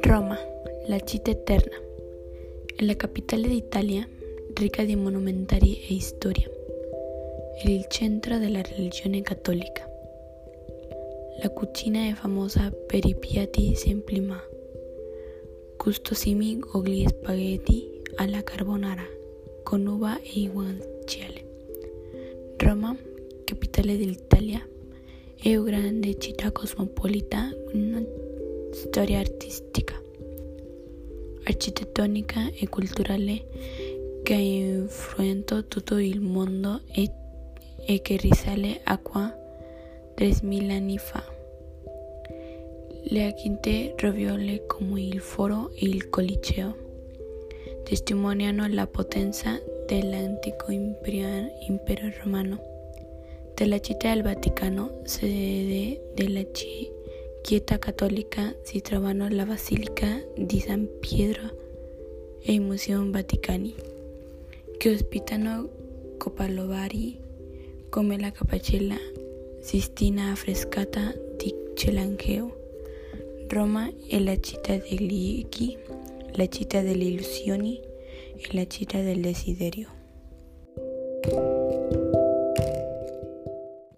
Roma, la città eterna. È la capitale d'Italia, ricca di monumentari e storia. È il centro della religione cattolica. La cucina è famosa per i piatti semplici ma gustosissimi gogli spaghetti alla carbonara con uva e guanciale. Roma, capitale dell'Italia, una grande città cosmopolita con una storia artistica architettonica e culturale che ha influenzato tutto il mondo e, risale a qua 3.000 anni fa. Le antiche roviolle come il Foro e il Coliseo testimoniano la potenza dell'antico impero romano. Della città del Vaticano, sede della Chiesa cattolica, si trovano la Basilica di San Pietro e Museo Vaticani, che ospitano copalovari come la Capacella Sistina affrescata di Celangeo. Roma è la città degli echi, la città delle illusioni e la città del desiderio.